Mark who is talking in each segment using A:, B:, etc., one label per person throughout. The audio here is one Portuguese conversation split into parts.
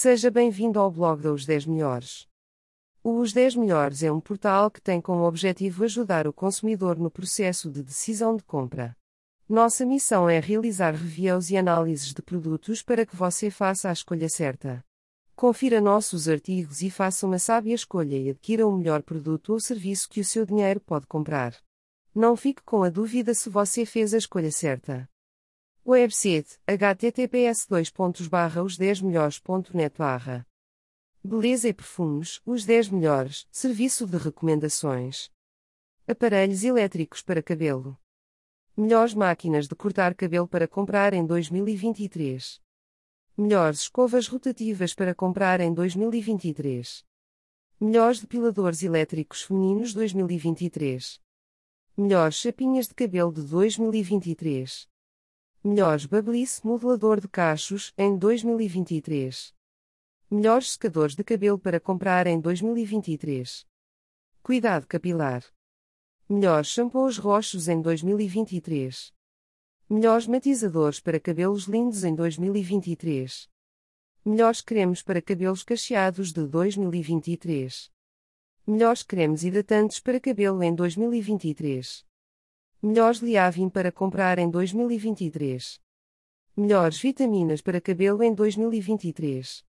A: Seja bem-vindo ao blog da Os 10 Melhores. O Os 10 Melhores é um portal que tem como objetivo ajudar o consumidor no processo de decisão de compra. Nossa missão é realizar reviews e análises de produtos para que você faça a escolha certa. Confira nossos artigos e faça uma sábia escolha e adquira o melhor produto ou serviço que o seu dinheiro pode comprar. Não fique com a dúvida se você fez a escolha certa. Website https os 10 melhores.net barra Beleza e perfumes, os 10 melhores, serviço de recomendações. Aparelhos elétricos para cabelo. Melhores máquinas de cortar cabelo para comprar em 2023. Melhores escovas rotativas para comprar em 2023. Melhores depiladores elétricos femininos 2023. Melhores chapinhas de cabelo de 2023. Melhores Babyliss modelador de cachos em 2023. Melhores secadores de cabelo para comprar em 2023. Cuidado capilar. Melhores shampoos roxos em 2023. Melhores matizadores para cabelos lindos em 2023. Melhores cremes para cabelos cacheados de 2023. Melhores cremes hidratantes para cabelo em 2023. Melhores Liavin para comprar em 2023. Melhores vitaminas para cabelo em 2023.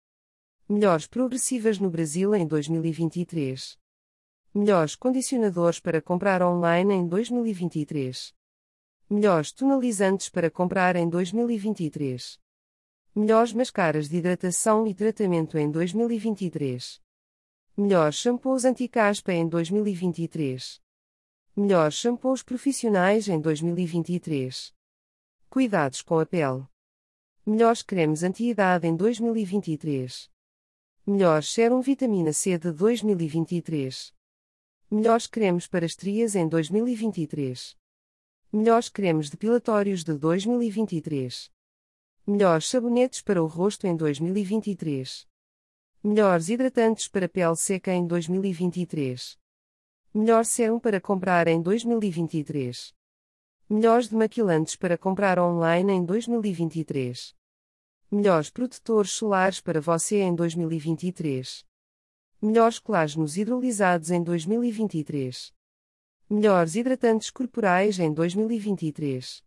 A: Melhores progressivas no Brasil em 2023. Melhores condicionadores para comprar online em 2023. Melhores tonalizantes para comprar em 2023. Melhores mascaras de hidratação e tratamento em 2023. Melhores shampoos anti-caspa em 2023. Melhores shampoos profissionais em 2023. Cuidados com a pele. Melhores cremes anti-idade em 2023. Melhores sérum vitamina C de 2023. Melhores cremes para estrias em 2023. Melhores cremes depilatórios de 2023. Melhores sabonetes para o rosto em 2023. Melhores hidratantes para pele seca em 2023. Melhor sérum para comprar em 2023. Melhores demaquilantes para comprar online em 2023. Melhores protetores solares para você em 2023. Melhores colágenos hidrolisados em 2023. Melhores hidratantes corporais em 2023.